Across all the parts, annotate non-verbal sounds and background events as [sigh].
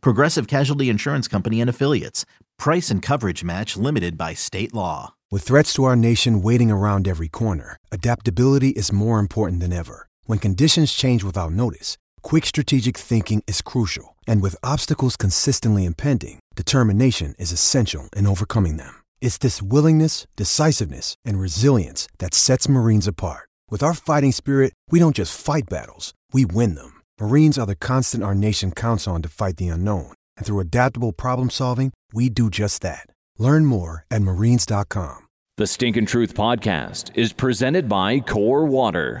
Progressive Casualty Insurance Company and Affiliates. Price and coverage match limited by state law. With threats to our nation waiting around every corner, adaptability is more important than ever. When conditions change without notice, quick strategic thinking is crucial. And with obstacles consistently impending, determination is essential in overcoming them. It's this willingness, decisiveness, and resilience that sets Marines apart. With our fighting spirit, we don't just fight battles, we win them. Marines are the constant our nation counts on to fight the unknown. And through adaptable problem solving, we do just that. Learn more at marines.com. The Stinkin' Truth podcast is presented by Core Water.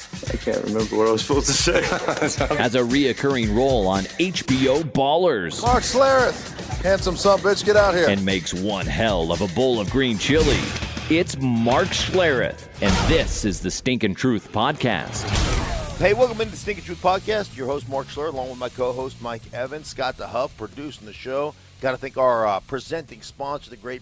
I can't remember what I was supposed to say. [laughs] Has a reoccurring role on HBO Ballers. Mark Schlereth, handsome son bitch, get out here. And makes one hell of a bowl of green chili. It's Mark Schlereth, and this is the Stinkin' Truth Podcast. Hey, welcome into the Stinkin' Truth Podcast. Your host, Mark Schlereth, along with my co-host, Mike Evans. Scott the Huff producing the show. Got to thank our uh, presenting sponsor, the great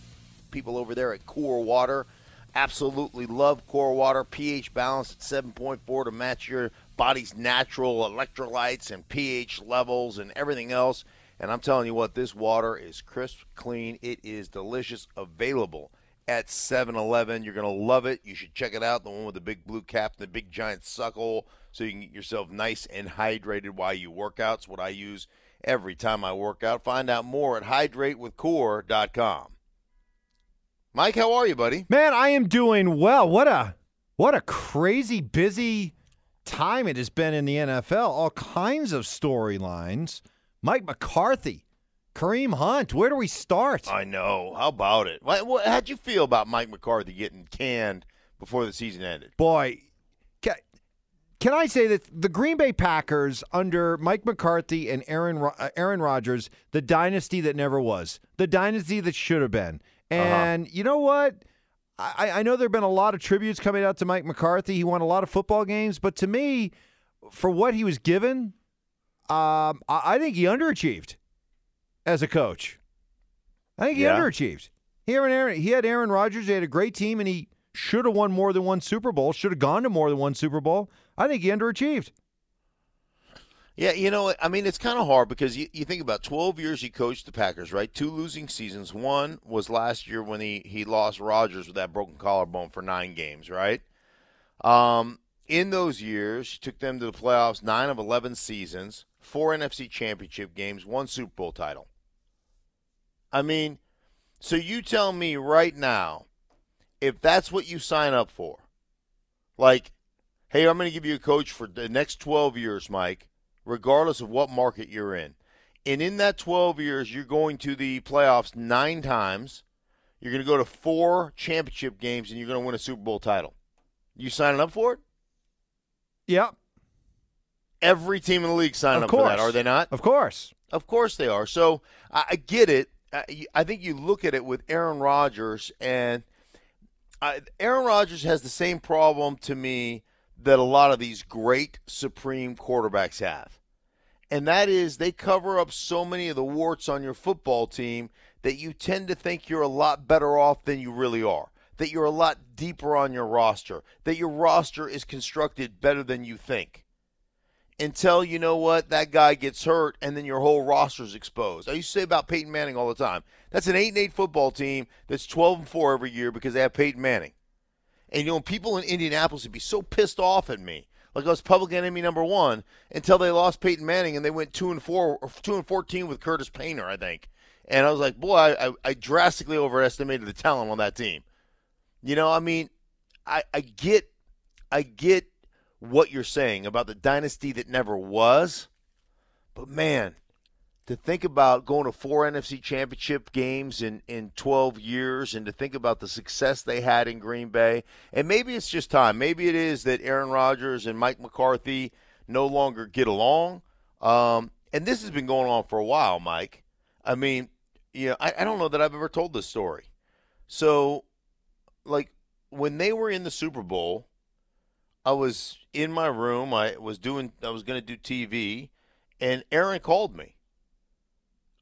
people over there at Core Water. Absolutely love Core Water. pH balance at 7.4 to match your body's natural electrolytes and pH levels and everything else. And I'm telling you what, this water is crisp, clean. It is delicious. Available at 7 Eleven. You're going to love it. You should check it out. The one with the big blue cap and the big giant suckle so you can get yourself nice and hydrated while you work out. It's what I use every time I work out. Find out more at hydratewithcore.com. Mike, how are you, buddy? Man, I am doing well. What a what a crazy busy time it has been in the NFL. All kinds of storylines. Mike McCarthy, Kareem Hunt. Where do we start? I know. How about it? What, what, how'd you feel about Mike McCarthy getting canned before the season ended? Boy, can, can I say that the Green Bay Packers under Mike McCarthy and Aaron uh, Aaron Rodgers, the dynasty that never was, the dynasty that should have been. Uh-huh. And uh-huh. you know what? I, I know there have been a lot of tributes coming out to Mike McCarthy. He won a lot of football games, but to me, for what he was given, um, I, I, think he underachieved as a coach. I think he yeah. underachieved. He, Aaron, he had Aaron Rodgers. He had a great team, and he should have won more than one Super Bowl. Should have gone to more than one Super Bowl. I think he underachieved. Yeah, you know, I mean, it's kind of hard because you, you think about 12 years he coached the Packers, right? Two losing seasons. One was last year when he, he lost Rodgers with that broken collarbone for nine games, right? Um, in those years, he took them to the playoffs nine of 11 seasons, four NFC championship games, one Super Bowl title. I mean, so you tell me right now, if that's what you sign up for, like, hey, I'm going to give you a coach for the next 12 years, Mike regardless of what market you're in. And in that 12 years, you're going to the playoffs nine times. You're going to go to four championship games, and you're going to win a Super Bowl title. You signing up for it? Yep. Every team in the league signing up course. for that, are they not? Of course. Of course they are. So I, I get it. I, I, think you look at it with Aaron Rodgers, and I, Aaron Rodgers has the same problem to me that a lot of these great supreme quarterbacks have. And that is they cover up so many of the warts on your football team that you tend to think you're a lot better off than you really are. That you're a lot deeper on your roster. That your roster is constructed better than you think. Until you know what, that guy gets hurt and then your whole roster's exposed. I used to say about Peyton Manning all the time. That's an 8 and 8 football team that's 12 and 4 every year because they have Peyton Manning. And you know, people in Indianapolis would be so pissed off at me, like I was public enemy number one, until they lost Peyton Manning and they went two and four, or two and fourteen with Curtis Painter, I think. And I was like, boy, I, I drastically overestimated the talent on that team. You know, I mean, I, I get, I get what you're saying about the dynasty that never was. But man, to think about going to four NFC championship games in, in 12 years and to think about the success they had in Green Bay, and maybe it's just time. Maybe it is that Aaron Rodgers and Mike McCarthy no longer get along. Um, and this has been going on for a while, Mike. I mean, you know, I, I don't know that I've ever told this story. So, like, when they were in the Super Bowl, I was in my room. I was doing. I was going to do TV, and Aaron called me.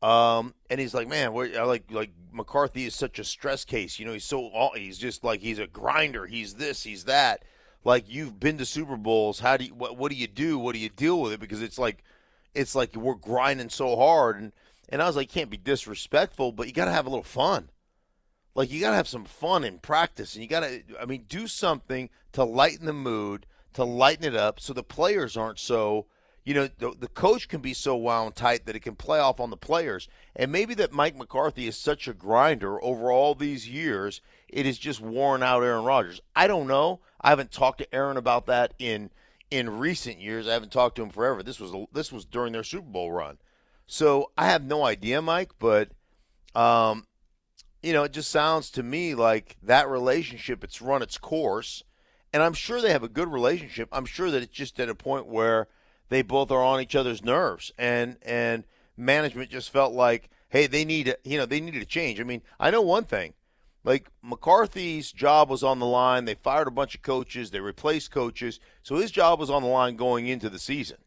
Um, and he's like, "Man, I like like McCarthy is such a stress case. You know, he's so he's just like he's a grinder. He's this. He's that. Like you've been to Super Bowls. How do you what what do you do? What do you deal with it? Because it's like it's like we're grinding so hard." And and I was like, "Can't be disrespectful, but you got to have a little fun." like you got to have some fun in practice and you got to i mean do something to lighten the mood to lighten it up so the players aren't so you know the, the, coach can be so wound tight that it can play off on the players. And maybe that mike mccarthy is such a grinder over all these years it has just worn out aaron rodgers. I don't know. I haven't talked to aaron about that in in recent years. I haven't talked to him forever. This was this was during their super bowl run. So i have no idea mike but um, you know, it just sounds to me like that relationship it's run its course. And I'm sure they have a good relationship. I'm sure that it's just at a point where they both are on each other's nerves and and management just felt like, hey, they need you know, they needed a change. I mean, I know one thing. Like McCarthy's job was on the line. They fired a bunch of coaches, they replaced coaches. So his job was on the line going into the season.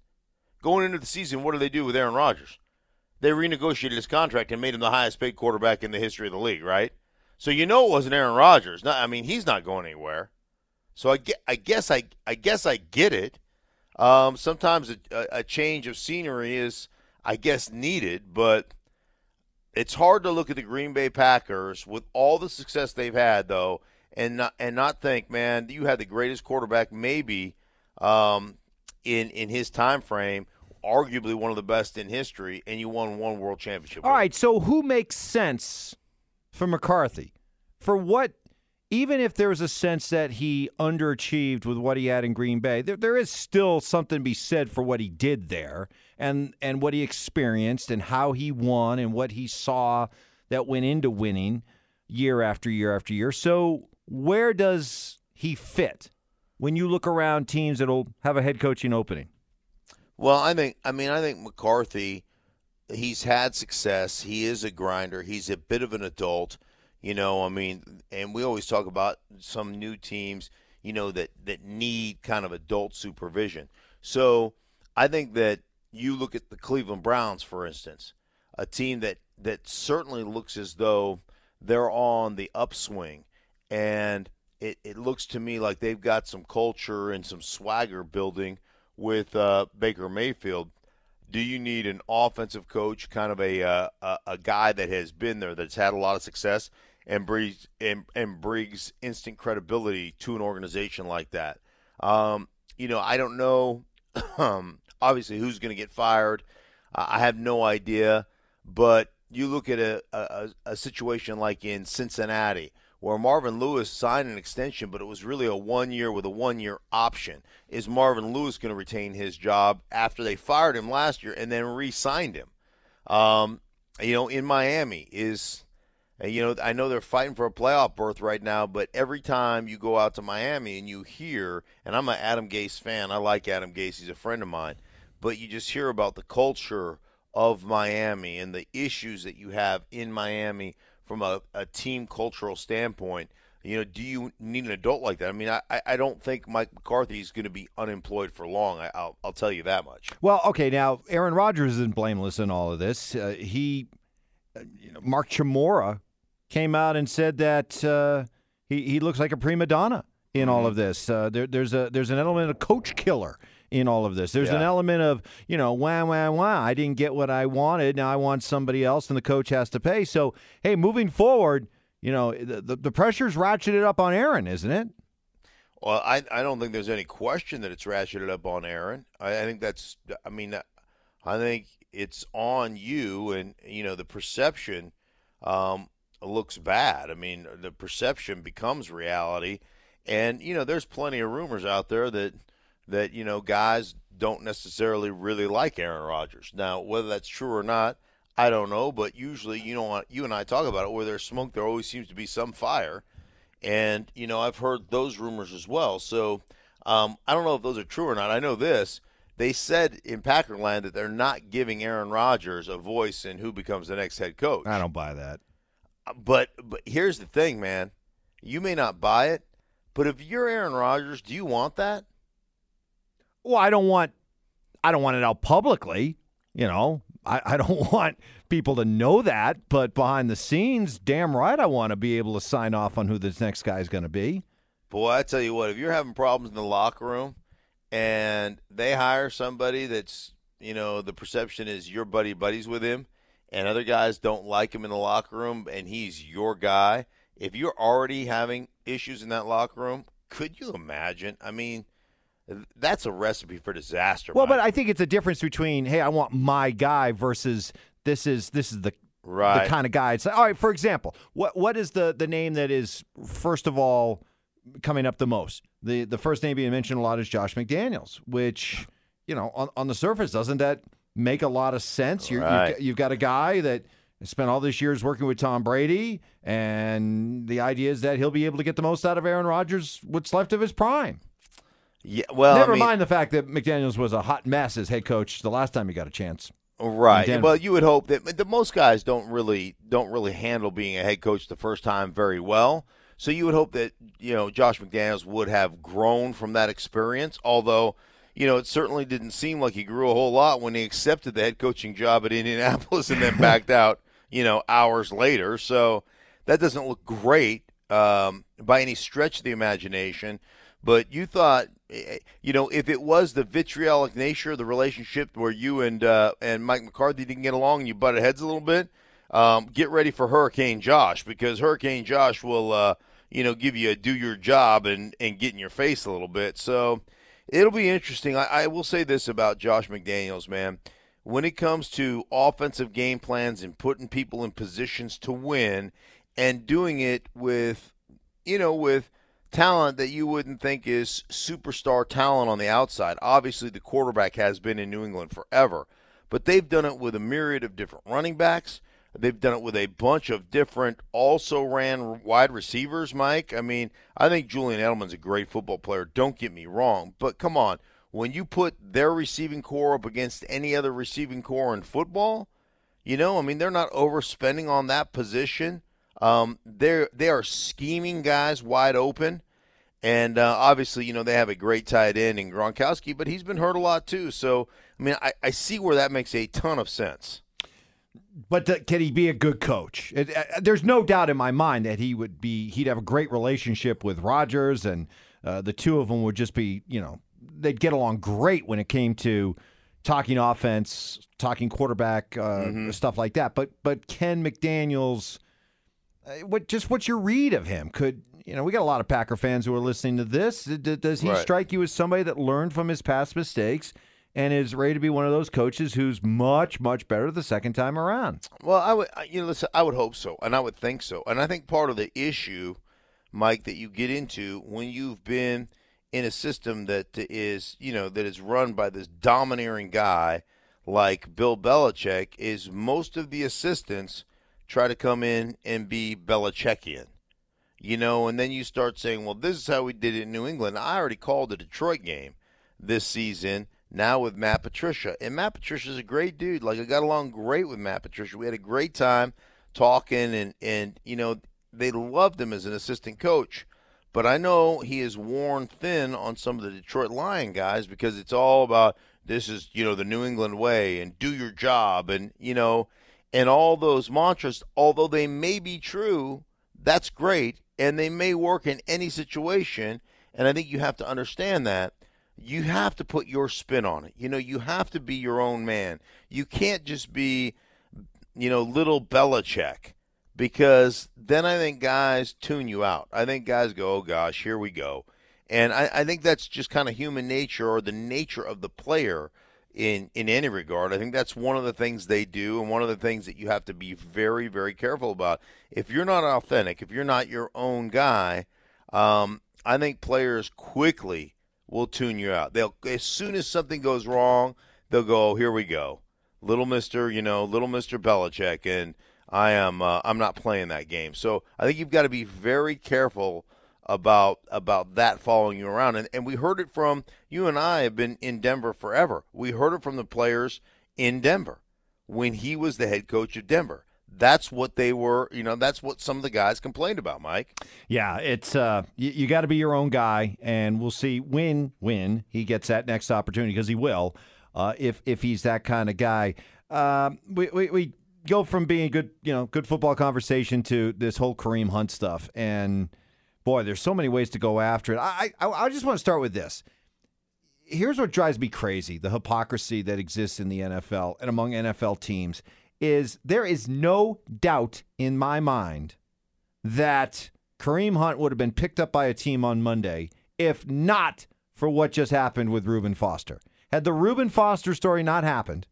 Going into the season, what do they do with Aaron Rodgers? they renegotiated his contract and made him the highest paid quarterback in the history of the league, right? So you know it wasn't Aaron Rodgers. Not, I mean, he's not going anywhere. So I, get, I guess I, I guess I get it. Um, sometimes a, a change of scenery is, I guess, needed, but it's hard to look at the Green Bay Packers with all the success they've had, though, and not and not think, man, you had the greatest quarterback maybe um, in in his time frame arguably one of the best in history, and you won one world championship. All right, so who makes sense for McCarthy? For what, even if there was a sense that he underachieved with what he had in Green Bay, there, there is still something to be said for what he did there and, and what he experienced and how he won and what he saw that went into winning year after year after year. So, where does he fit when you look around teams that'll have a head coaching opening? Well, I think I mean I think McCarthy he's had success. He is a grinder. He's a bit of an adult. You know, I mean, and we always talk about some new teams, you know, that that need kind of adult supervision. So, I think that you look at the Cleveland Browns for instance, a team that that certainly looks as though they're on the upswing and it, it looks to me like they've got some culture and some swagger building with uh, Baker Mayfield, do you need an offensive coach, kind of a, uh, a, a guy that has been there, that's had a lot of success, and brings and, and brings instant credibility to an organization like that? Um, you know, I don't know. Um, [clears throat] obviously, who's going to get fired? Uh, I have no idea. But you look at a, a, a situation like in Cincinnati where Marvin Lewis signed an extension, but it was really a one year with a one year option. Is Marvin Lewis going to retain his job after they fired him last year and then re signed him? Um, you know, in Miami is. You know, I know they're fighting for a playoff berth right now, but every time you go out to Miami and you hear, and I'm an Adam Gase fan, I like Adam Gase, he's a friend of mine, but you just hear about the culture of Miami and the issues that you have in Miami from a, a team cultural standpoint, you know, do you need an adult like that? I mean, I, I don't think Mike McCarthy is going to be unemployed for long. I, will I'll tell you that much. Well, okay, now Aaron Rodgers isn't blameless in all of this. Uh, he, uh, you know, Mark Chmura came out and said that uh, he he looks like a prima donna in mm-hmm. all of this. Uh, there, there's a there's an element of coach killer in all of this. There's yeah. an element of, you know, wah, wah, wah. I didn't get what I wanted. Now I want somebody else, and the coach has to pay. So, hey, moving forward, you know, the, the, the pressure's ratcheted up on Aaron, isn't it? Well, I, I don't think there's any question that it's ratcheted up on Aaron. I, I think that's, I mean, I think it's on you, and, you know, the perception um, looks bad. I mean, the perception becomes reality. And, you know, there's plenty of rumors out there that – that you know guys don't necessarily really like Aaron Rodgers. Now, whether that's true or not, I don't know. But usually, you know, you and I talk about it. Where there's smoke, there always seems to be some fire, and you know, I've heard those rumors as well. So um, I don't know if those are true or not. I know this. They said in Packerland that they're not giving Aaron Rodgers a voice in who becomes the next head coach. I don't buy that. But but here's the thing, man. You may not buy it, but if you're Aaron Rodgers, do you want that? Well, I don't want I don't want it out publicly. You know, I, I don't [laughs] want people to know that, but behind the scenes, damn right I want to be able to sign off on who this next guy is going to be. Boy, I tell you what, if you're having problems in the locker room and they hire somebody that's, you know, the perception is your buddy buddies with him and other guys don't like him in the locker room and he's your guy, if you're already having issues in that locker room, could you imagine? I mean, that's a recipe for disaster. Well, Mike. but I think it's a difference between hey, I want my guy versus this is this is the right. the kind of guy. It's like, all right. For example, what what is the the name that is first of all coming up the most? The the first name being mentioned a lot is Josh McDaniels, which you know on, on the surface doesn't that make a lot of sense? You're, Right. you've, you've got a guy that spent all these years working with Tom Brady, and the idea is that he'll be able to get the most out of Aaron Rodgers, what's left of his prime. yeah, well, Never I mean, mind the fact that McDaniels was a hot mess as head coach the last time he got a chance. Right. Well, you would hope that the most guys don't really don't really handle being a head coach the first time very well. So you would hope that you know Josh McDaniels would have grown from that experience. Although you know it certainly didn't seem like he grew a whole lot when he accepted the head coaching job at Indianapolis and then backed [laughs] out. You know hours later. So that doesn't look great um, by any stretch of the imagination. But you thought, eh, you know, if it was the vitriolic nature of the relationship where you and uh, and Mike McCarthy didn't get along and you butted heads a little bit, um, get ready for Hurricane Josh because Hurricane Josh will, uh, you know, give you a do your job and and get in your face a little bit. So it'll be interesting. I, I will say this about Josh McDaniels, man. When it comes to offensive game plans and putting people in positions to win and doing it with, you know, with talent that you wouldn't think is superstar talent on the outside. Obviously, the quarterback has been in New England forever, but they've done it with a myriad of different running backs. They've done it with a bunch of different also ran wide receivers, Mike. I mean, I think Julian Edelman's a great football player. Don't get me wrong, but come on. When you put their receiving corps up against any other receiving corps in football, you know, I mean, they're not overspending on that position. Um, they're they are scheming guys wide open, and uh, obviously, you know, they have a great tight end in Gronkowski, but he's been hurt a lot too. So, I mean, I, I see where that makes a ton of sense. But th- can he be a good coach? It, uh, there's no doubt in my mind that he would be. He'd have a great relationship with Rodgers, and uh, the two of them would just be, you know, they'd get along great when it came to talking offense, talking quarterback, uh, stuff like that. But but can McDaniels, uh, what just what's your read of him? Could you know we got a lot of Packer fans who are listening to this? D- does he Right. strike you as somebody that learned from his past mistakes? And is ready to be one of those coaches who's much, much better the second time around. Well, I would, you know, listen, I would hope so, and I would think so, and I think part of the issue, Mike, that you get into when you've been in a system that is, you know, that is run by this domineering guy like Bill Belichick, is most of the assistants try to come in and be Belichickian, you know, and then you start saying, well, this is how we did it in New England. I already called the Detroit game this season now with Matt Patricia. And Matt Patricia's a great dude. Like I got along great with Matt Patricia. We had a great time talking and and you know, they loved him as an assistant coach. But I know he is worn thin on some of the Detroit Lion guys because it's all about this is, you know, the New England way and do your job and, you know, and all those mantras, although they may be true, that's great and they may work in any situation. And I think you have to understand that you have to put your spin on it. You know, you have to be your own man. You can't just be, you know, little Belichick because then I think guys tune you out. I think guys go, oh gosh, here we go. And I, I think that's just kind of human nature or the nature of the player in, in any regard. I think that's one of the things they do and one of the things that you have to be very, very careful about. If you're not authentic, if you're not your own guy, um, I think players quickly will tune you out. They'll as soon as something goes wrong, they'll go, oh, "Here we go, little Mister, you know, little Mister Belichick," and I am uh, I'm not playing that game. So I think you've got to be very careful about about that following you around. And and we heard it from you and I have been in Denver forever. We heard it from the players in Denver when he was the head coach of Denver. That's what they were, you know, that's what some of the guys complained about, Mike. Yeah, it's uh you, you got to be your own guy and we'll see when when he gets that next opportunity because he will. Uh, if if he's that kind of guy. Um, we, we, we go from being good, you know, good football conversation to this whole Kareem Hunt stuff, and boy, there's so many ways to go after it. I I, I just want to start with this. Here's what drives me crazy: the hypocrisy that exists in the NFL and among NFL teams is there is no doubt in my mind that Kareem Hunt would have been picked up by a team on Monday if not for what just happened with Reuben Foster. Had the Reuben Foster story not happened,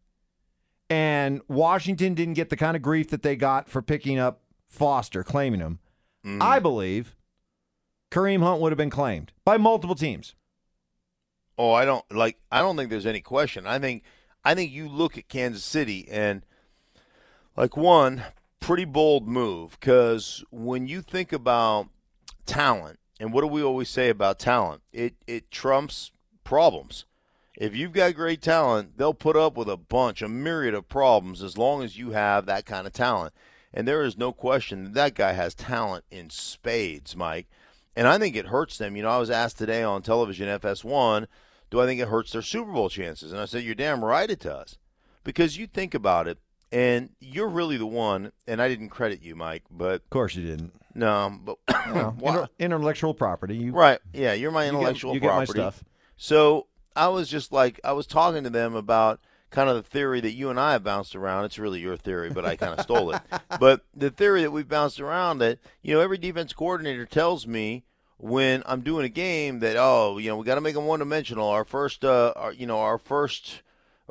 and Washington didn't get the kind of grief that they got for picking up Foster, claiming him, mm. I believe Kareem Hunt would have been claimed by multiple teams. Oh, I don't like. I don't think there's any question. I think, I think you look at Kansas City and, like one pretty bold move because when you think about talent and what do we always say about talent? It it trumps problems. If you've got great talent, they'll put up with a bunch, a myriad of problems as long as you have that kind of talent. And there is no question that that guy has talent in spades, Mike. And I think it hurts them. You know, I was asked today on television FS1, do I think it hurts their Super Bowl chances? And I said, you're damn right it does. Because you think about it, and you're really the one, and I didn't credit you, Mike, but. Of course you didn't. No, but. [coughs] no, inter- intellectual property. You, right. Yeah, you're my intellectual you get, you property. Get my stuff. So I was just like I was talking to them about kind of the theory that you and I have bounced around. It's really your theory, but I kind of stole it. [laughs] But the theory that we've bounced around that you know every defense coordinator tells me when I'm doing a game that oh you know we got to make them one dimensional. Our first uh our, you know our first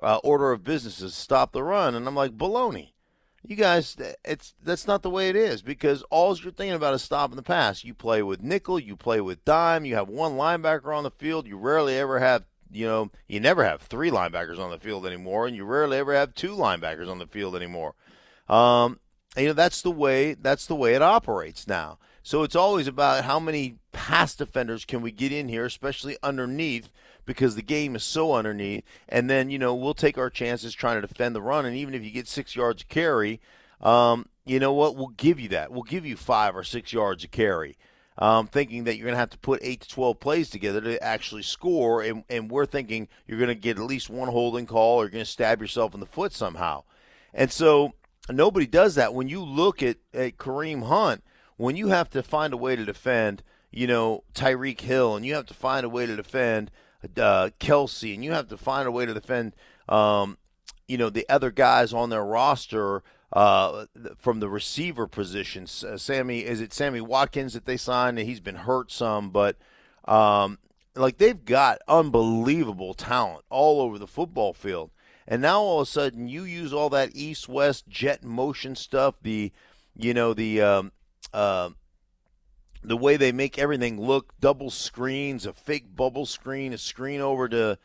uh, order of businesses stop the run, and I'm like baloney. You guys, it's that's not the way it is because all you're thinking about is stopping the pass. You play with nickel, you play with dime, you have one linebacker on the field. You rarely ever have you know, you never have three linebackers on the field anymore, and you rarely ever have two linebackers on the field anymore. Um, you know, that's the way that's the way it operates now. So it's always about how many pass defenders can we get in here, especially underneath, because the game is so underneath. And then you know we'll take our chances trying to defend the run, and even if you get six yards of carry, um, you know what? We'll give you that. We'll give you five or six yards of carry um, thinking that you're going to have to put eight to 12 plays together to actually score. And, and we're thinking you're going to get at least one holding call or you're going to stab yourself in the foot somehow. And so nobody does that. When you look at, at Kareem Hunt, when you have to find a way to defend, you know, Tyreek Hill, and you have to find a way to defend uh, Kelce, and you have to find a way to defend, um, you know, the other guys on their roster uh, from the receiver positions. Uh, Sammy, is it Sammy Watkins that they signed? He's been hurt some, but um, like they've got unbelievable talent all over the football field. And now all of a sudden, you use all that east-west jet motion stuff. The, you know, the um, uh, the way they make everything look double screens, a fake bubble screen, a screen over to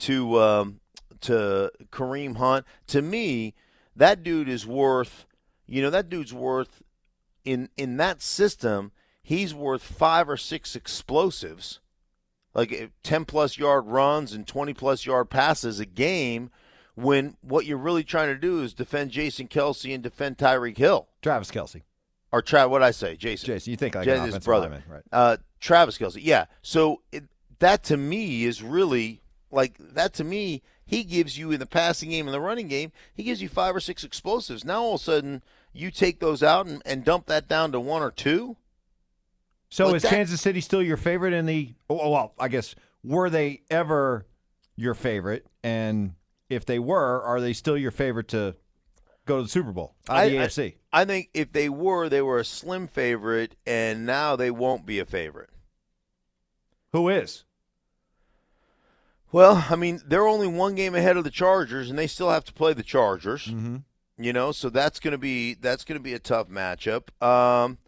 to um, to Kareem Hunt. To me, that dude is worth, you know, that dude's worth in in that system. He's worth five or six explosives, like eh, ten plus yard runs and twenty plus yard passes a game. When what you're really trying to do is defend Jason Kelce and defend Tyreek Hill, Travis Kelce, or Trav. What I say, Jason? Jason, you think like Jason's brother, lineman, right? Uh, Travis Kelce, yeah. So it, that to me is really like that to me he gives you in the passing game and the running game, he gives you five or six explosives. Now all of a sudden you take those out and, and dump that down to one or two. So like is that, Kansas City still your favorite in the? Oh, well, I guess were they ever your favorite? And if they were, are they still your favorite to go to the Super Bowl out of I, the AFC? I, think if they were, they were a slim favorite, and now they won't be a favorite. Who is? Well, I mean, they're only one game ahead of the Chargers, and they still have to play the Chargers. Mm-hmm. You know, so that's going to be that's going to be a tough matchup. Um,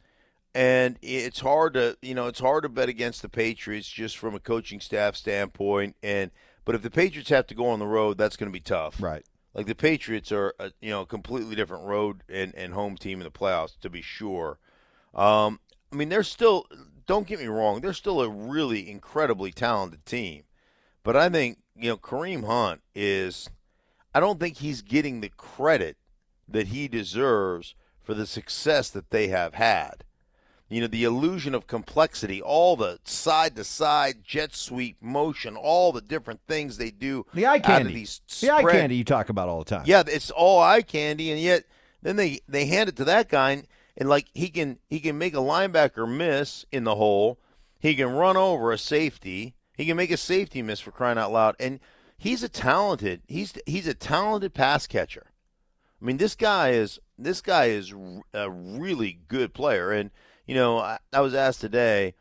and it's hard to you know it's hard to bet against the Patriots just from a coaching staff standpoint. And but if the Patriots have to go on the road, that's going to be tough. Right. Like the Patriots are a, you know a completely different road and, and home team in the playoffs to be sure. Um, I mean they're still don't get me wrong they're still a really incredibly talented team, but I think you know Kareem Hunt is I don't think he's getting the credit that he deserves for the success that they have had. You know, the illusion of complexity, all the side to side jet sweep motion, all the different things they do. The eye out of candy. these The eye candy you talk about all the time. yeah, it's all eye candy, and yet then they they hand it to that guy, and, and like he can he can make a linebacker miss in the hole, he can run over a safety, he can make a safety miss for crying out loud, and he's a talented he's he's a talented pass catcher. I mean, this guy is this guy is a really good player, and you know I, I was asked today.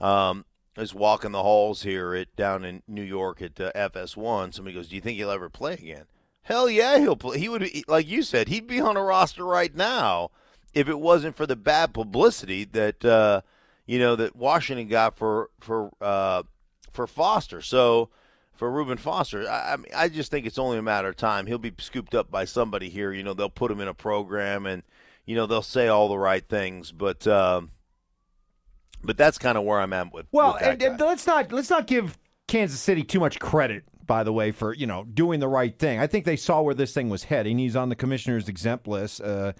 Um, I was walking the halls here at down in New York at uh, FS1. Somebody goes, "Do you think he'll ever play again?" Hell yeah, he'll play. He would, be, like you said, he'd be on a roster right now if it wasn't for the bad publicity that uh, you know that Washington got for for uh, for Foster. So for Reuben Foster, I, I mean, I just think it's only a matter of time. He'll be scooped up by somebody here. You know, they'll put him in a program, and you know they'll say all the right things, but. Um, but that's kind of where I'm at with. Well, with that and, and let's not let's not give Kansas City too much credit. By the way, for you know doing the right thing, I think they saw where this thing was heading. He's on the commissioner's exempt list, uh,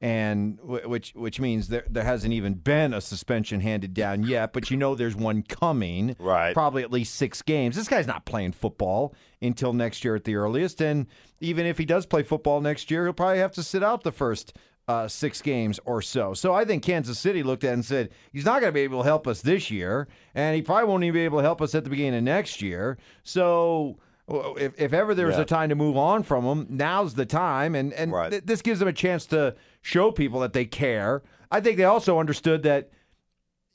and wh- which which means there there hasn't even been a suspension handed down yet. But you know there's one coming, Right. Probably at least six games. This guy's not playing football until next year at the earliest, and even if he does play football next year, he'll probably have to sit out the first uh, six games or so. So I think Kansas City looked at it and said, he's not going to be able to help us this year, and he probably won't even be able to help us at the beginning of next year. So if, if ever there's Yeah. a time to move on from him, now's the time. And, and Right. th- this gives them a chance to show people that they care. I think they also understood that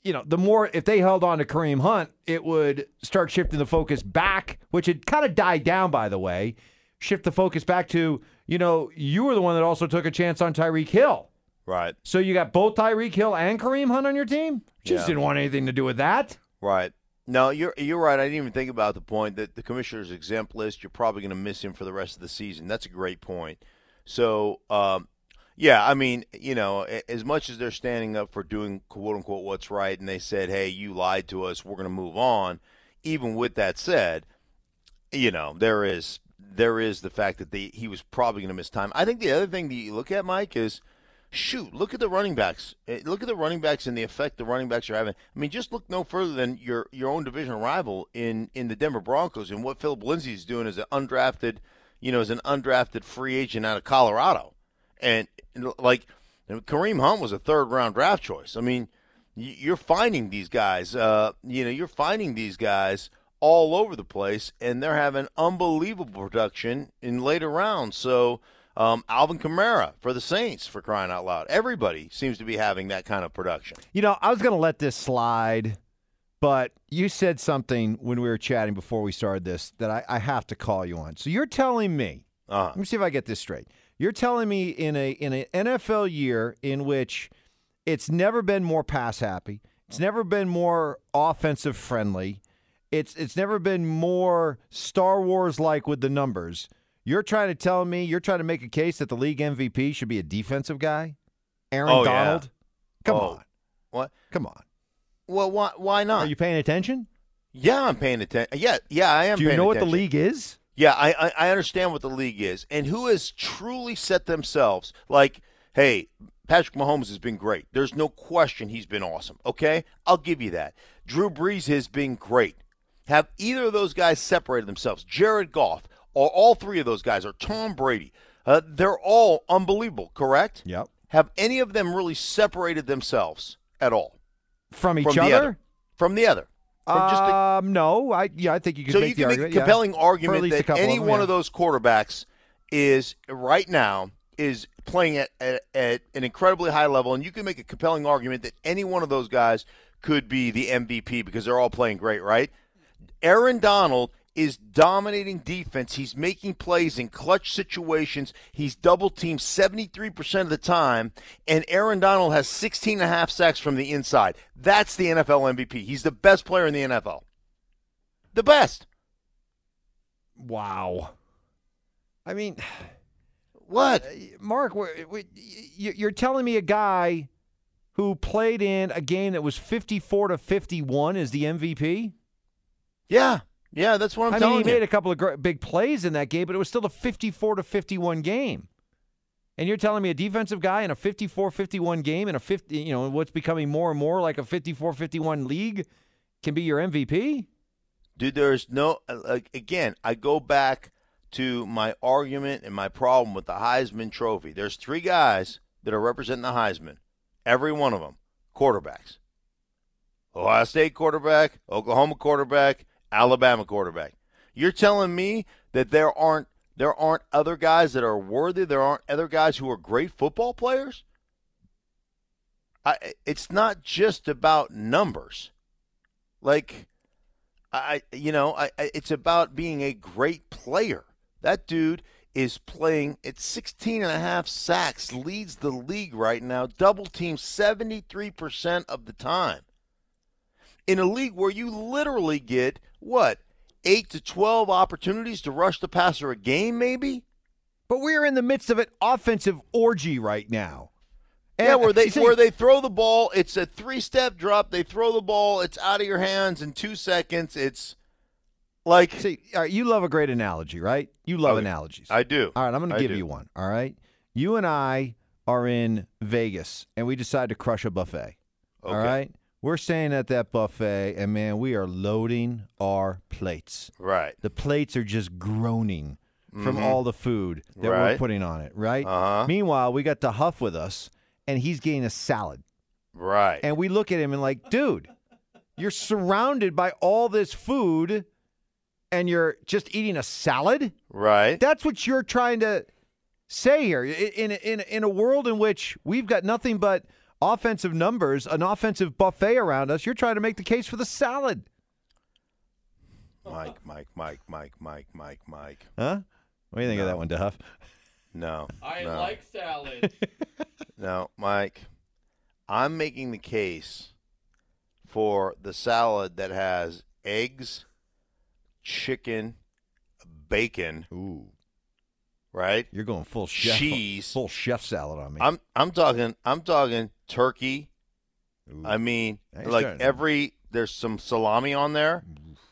you know, the more if they held on to Kareem Hunt, it would start shifting the focus back, which had kind of died down, by the way. Shift the focus back to, you know, you were the one that also took a chance on Tyreek Hill. right. So you got both Tyreek Hill and Kareem Hunt on your team? Just Yeah. didn't want anything to do with that. Right. No, you're you're right. I didn't even think about the point that the commissioner's exempt list. You're probably going to miss him for the rest of the season. That's a great point. So, um, yeah, I mean, you know, as much as they're standing up for doing quote unquote what's right, and they said, "Hey, you lied to us. We're going to move on." Even with that said, you know, there is there is the fact that they, he was probably going to miss time. I think the other thing that you look at, Mike, is shoot, look at the running backs. Eh, Look at the running backs and the effect the running backs are having. I mean, just look no further than your your own division rival in in the Denver Broncos and what Philip Lindsay is doing as an undrafted, you know, as an undrafted free agent out of Colorado, and like Kareem Hunt was a third round draft choice. I mean, you're finding these guys. Uh, you know, you're finding these guys all over the place, and they're having unbelievable production in later rounds. So. Um, Alvin Kamara for the Saints, for crying out loud. Everybody seems to be having that kind of production. You know, I was going to let this slide, but you said something when we were chatting before we started this that I, I have to call you on. So you're telling me, Uh, let me see if I get this straight. You're telling me in a in an NFL year in which it's never been more pass happy, it's never been more offensive friendly, it's it's never been more Star Wars like with the numbers. You're trying to tell me you're trying to make a case that the league MVP should be a defensive guy, Aaron Oh, yeah. Donald. Come Oh. on, what? come on. Well, why, why not? Are you paying attention? yeah, I'm paying attention. Yeah, yeah, I am. Do you know what the league is? Yeah, I, I I understand what the league is, and who has truly set themselves like, hey, Patrick Mahomes has been great. There's no question he's been awesome. Okay, I'll give you that. Drew Brees has been great. Have either of those guys separated themselves? Jared Goff, or all three of those guys, or Tom Brady? Uh, they're all unbelievable. Correct? Yep. Have any of them really separated themselves at all From each from other? other? From the other? From just the, um, no. I yeah, I think you could so make you can make argument. a compelling at argument that any them, one yeah. of those quarterbacks is right now is playing at, at, at an incredibly high level, and you can make a compelling argument that any one of those guys could be the MVP because they're all playing great, right? Aaron Donald is dominating defense. He's making plays in clutch situations. He's double teamed 73% of the time. And Aaron Donald has 16 and a half sacks from the inside. That's the NFL MVP. He's the best player in the NFL. The best. Wow. I mean, what? [sighs] Mark, you're telling me a guy who played in a game that was 54 to 51 is the MVP? Yeah. Yeah, that's what I'm I telling mean, he you. made a couple of big plays in that game, but it was still a 54 to 51 game. And you're telling me a defensive guy in a 54-51 game in a 50, you know, what's becoming more and more like a 54-51 league can be your MVP? Dude, there's no uh, again, I go back to my argument and my problem with the Heisman trophy. There's three guys that are representing the Heisman. Every one of them quarterbacks. Ohio State quarterback, Oklahoma quarterback, Alabama quarterback. You're telling me that there aren't there aren't other guys that are worthy. There aren't other guys who are great football players. I, it's not just about numbers. Like, I, you know, I, it's about being a great player. That dude is playing at 16 and a half sacks, leads the league right now, double team 73% of the time. In a league where you literally get what? 8 to 12 opportunities to rush the passer a game maybe? But we're in the midst of an offensive orgy right now. And yeah, where they see, where they throw the ball, it's a three-step drop. They throw the ball, it's out of your hands in 2 seconds. It's like, see, right, you love a great analogy, right? You love oh, okay. analogies. I do. All right, I'm going to give do. you one. All right, you and I are in Vegas, and we decide to crush a buffet. Okay. All right, we're staying at that buffet, and man, we are loading our plates. Right. The plates are just groaning from mm-hmm. all the food that right. we're putting on it. Right. Uh-huh. Meanwhile, we got the Huff with us, and he's getting a salad. Right. And we look at him and like, dude, you're surrounded by all this food and you're just eating a salad? Right. That's what you're trying to say here. In in in a world in which we've got nothing but offensive numbers, an offensive buffet around us, you're trying to make the case for the salad. Mike, Mike, Mike, Mike, Mike, Mike, Mike. Huh? What do you think no. of that one, Duff? No. I no. like salad. [laughs] no, Mike. I'm making the case for the salad that has eggs, chicken, bacon. Ooh. Right? You're going full chef cheese. Full chef salad on me. I'm I'm talking I'm talking turkey. Ooh. I mean like turn. every there's some salami on there.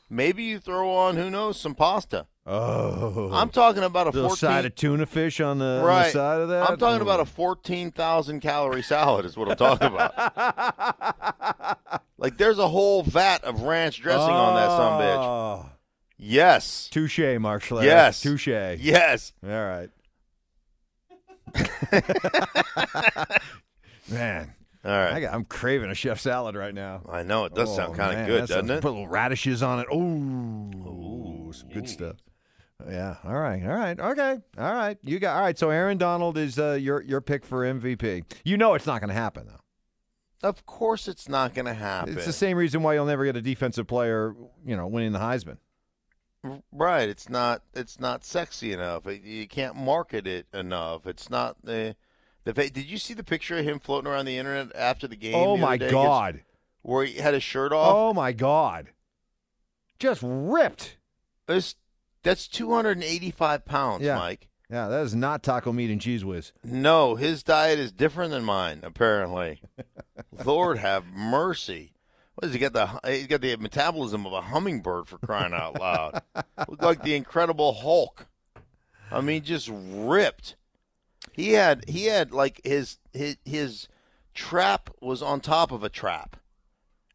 Maybe you throw on who knows some pasta. oh. I'm talking about a 14 side of tuna fish on the, on the right. side of that. I'm talking about a 14,000 calorie salad is what I'm talking about. [laughs] like there's a whole vat of ranch dressing on that some bitch. Oh. Yes. Touche, Mark. Yes. Touche. Yes. All right. [laughs] [laughs] Man, All right. I got, I'm craving a chef salad right now. I know it does Oh, sound kind of good, doesn't it? Put little radishes on it. Ooh, some good stuff. Yeah. All right. All right. Okay. All right. You got. All right. So Aaron Donald is uh, your your pick for MVP. You know it's not going to happen though. Of course, it's not going to happen. It's the same reason why you'll never get a defensive player, you know, winning the Heisman. Right. It's not. It's not sexy enough. You can't market it enough. It's not the. The did you see the picture of him floating around the internet after the game? Oh the my day God. Where he had his shirt off. Oh my God. Just ripped. That's that's 285 pounds, Yeah. Mike. Yeah, that is not taco meat and Cheez Whiz. No, his diet is different than mine. Apparently, [laughs] Lord have mercy. What does he got? The he's got the metabolism of a hummingbird for crying out loud. [laughs] Look like the Incredible Hulk. I mean, just ripped. He had he had like his his his trap was on top of a trap.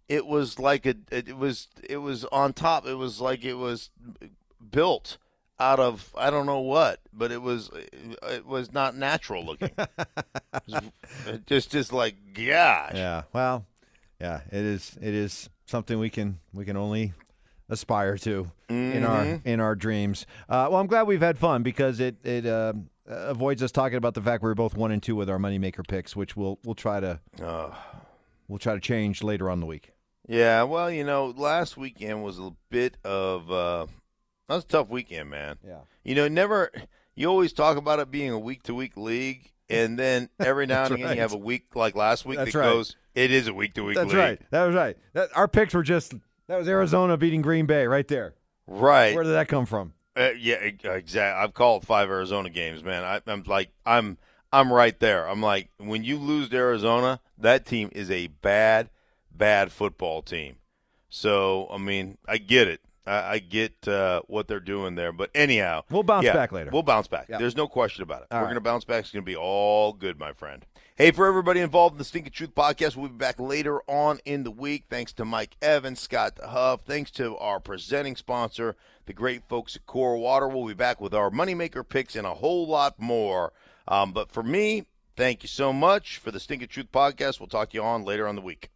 It was like a it was it was on top. It was like it was built out of I don't know what, but it was it was not natural looking. [laughs] Just just like gosh. Yeah. Well, yeah, it is it is something we can we can only aspire to in our Mm-hmm. in our dreams. Uh, well, I'm glad we've had fun because it it uh, avoids us talking about the fact we were both one and two with our moneymaker picks, which we'll we'll try to we'll try to change later on the week. Yeah, well, you know, last weekend was a bit of uh, That was a tough weekend, man. Yeah. You know, never. You always talk about it being a week to week league, and then [laughs] every now and again right. you have a week like last week That's that right. goes. It is a week to week That's league. right. That was right. That, our picks were just that was Arizona beating Green Bay right there. Right. Where did that come from? Uh, yeah, exactly. I've called five Arizona games, man. I, I'm like, I'm, I'm right there. I'm like, when you lose to Arizona, that team is a bad, bad football team. So, I mean, I get it. I, I get uh, what they're doing there. But anyhow, We'll bounce yeah, back later. We'll bounce back. Yeah. There's no question about it. All We're right. going to bounce back. It's going to be all good, my friend. Hey, for everybody involved in the Stinking Truth podcast, we'll be back later on in the week. Thanks to Mike Evans, Scott Huff. Thanks to our presenting sponsor, the great folks at Core Water. We'll be back with our moneymaker picks and a whole lot more. Um, but for me, thank you so much for the Stinking Truth podcast. We'll talk to you on later on the week.